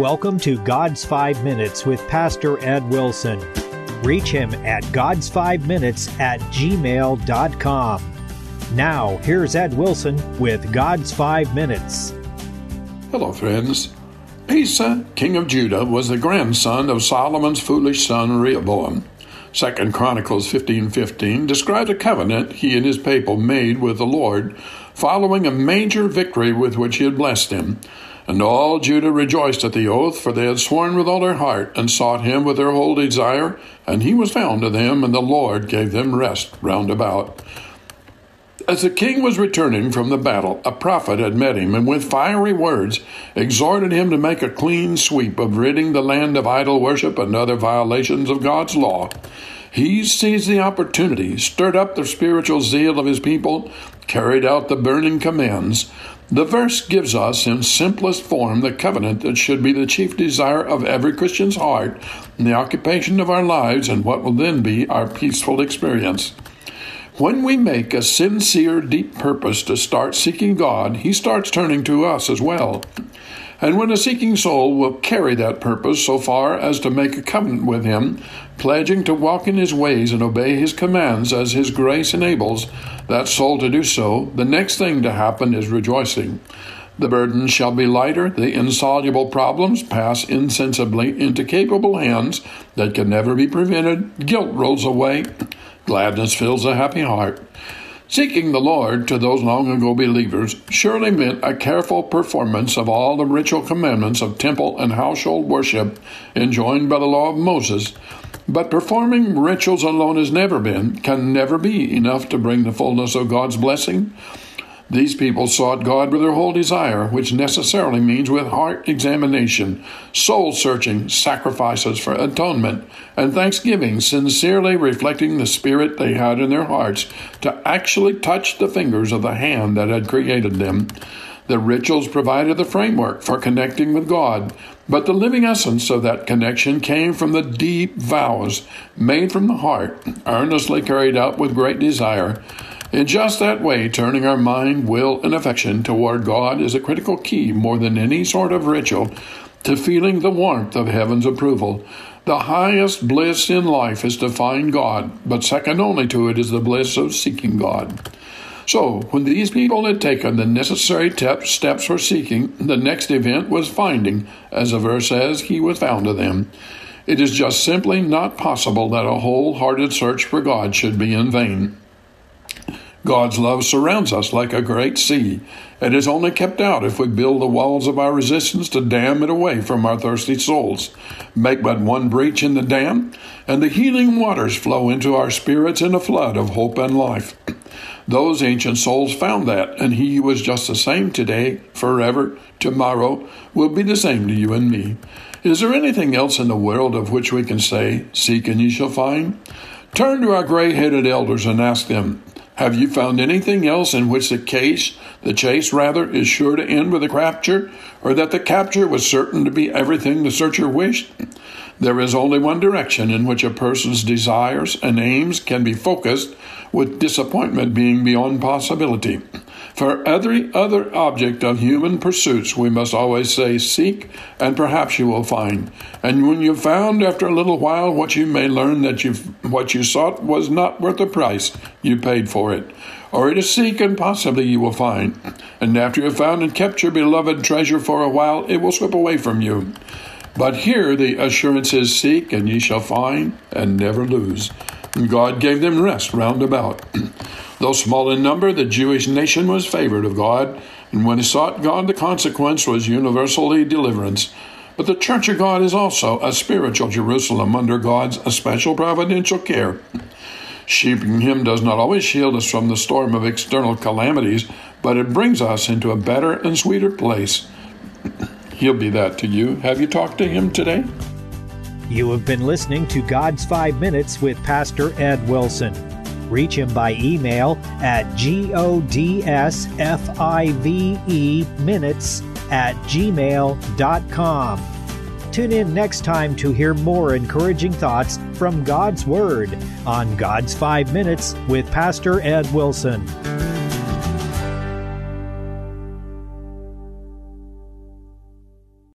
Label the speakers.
Speaker 1: welcome to God's Five Minutes with Pastor Ed Wilson. Reach him at God's5Minutes at gmail.com. Now, here's Ed Wilson with God's Five Minutes.
Speaker 2: Hello, friends. Asa, king of Judah, was the grandson of Solomon's foolish son Rehoboam. Second Chronicles 15:15 describes a covenant he and his people made with the Lord following a major victory with which he had blessed him. And all Judah rejoiced at the oath, for they had sworn with all their heart, and sought him with their whole desire, and he was found to them, and the Lord gave them rest round about. As the king was returning from the battle, a prophet had met him, and with fiery words exhorted him to make a clean sweep of ridding the land of idol worship and other violations of God's law. He seized the opportunity, stirred up the spiritual zeal of his people, carried out the burning commands, the verse gives us, in simplest form, the covenant that should be the chief desire of every Christian's heart, the occupation of our lives, and what will then be our peaceful experience. When we make a sincere, deep purpose to start seeking God, He starts turning to us as well. And when a seeking soul will carry that purpose so far as to make a covenant with Him, pledging to walk in His ways and obey His commands as His grace enables that soul to do so, the next thing to happen is rejoicing. The burden shall be lighter, the insoluble problems pass insensibly into capable hands that can never be prevented, guilt rolls away, gladness fills a happy heart. Seeking the Lord to those long ago believers surely meant a careful performance of all the ritual commandments of temple and household worship enjoined by the law of Moses. But performing rituals alone has never been, can never be enough to bring the fullness of God's blessing. These people sought God with their whole desire, which necessarily means with heart examination, soul searching, sacrifices for atonement, and thanksgiving, sincerely reflecting the spirit they had in their hearts to actually touch the fingers of the hand that had created them. The rituals provided the framework for connecting with God, but the living essence of that connection came from the deep vows made from the heart, earnestly carried out with great desire. In just that way, turning our mind, will, and affection toward God is a critical key more than any sort of ritual to feeling the warmth of heaven's approval. The highest bliss in life is to find God, but second only to it is the bliss of seeking God. So, when these people had taken the necessary steps for seeking, the next event was finding, as the verse says, he was found to them. It is just simply not possible that a wholehearted search for God should be in vain. God's love surrounds us like a great sea. It is only kept out if we build the walls of our resistance to dam it away from our thirsty souls. Make but one breach in the dam, and the healing waters flow into our spirits in a flood of hope and life. Those ancient souls found that, and He was just the same today, forever, tomorrow, will be the same to you and me. Is there anything else in the world of which we can say, Seek and ye shall find? Turn to our gray headed elders and ask them, have you found anything else in which the case, the chase rather, is sure to end with a capture, or that the capture was certain to be everything the searcher wished? There is only one direction in which a person's desires and aims can be focused, with disappointment being beyond possibility. For every other object of human pursuits, we must always say, Seek, and perhaps you will find. And when you've found after a little while what you may learn that you what you sought was not worth the price you paid for it. Or it is seek, and possibly you will find. And after you have found and kept your beloved treasure for a while, it will slip away from you. But here the assurance is Seek, and ye shall find, and never lose. And God gave them rest round about. Though small in number, the Jewish nation was favored of God, and when he sought God, the consequence was universally deliverance. But the Church of God is also a spiritual Jerusalem under God's special providential care. Sheeping Him does not always shield us from the storm of external calamities, but it brings us into a better and sweeter place. He'll be that to you. Have you talked to Him today?
Speaker 1: You have been listening to God's Five Minutes with Pastor Ed Wilson. Reach him by email at godsfive minutes at gmail.com. Tune in next time to hear more encouraging thoughts from God's Word on God's Five Minutes with Pastor Ed Wilson.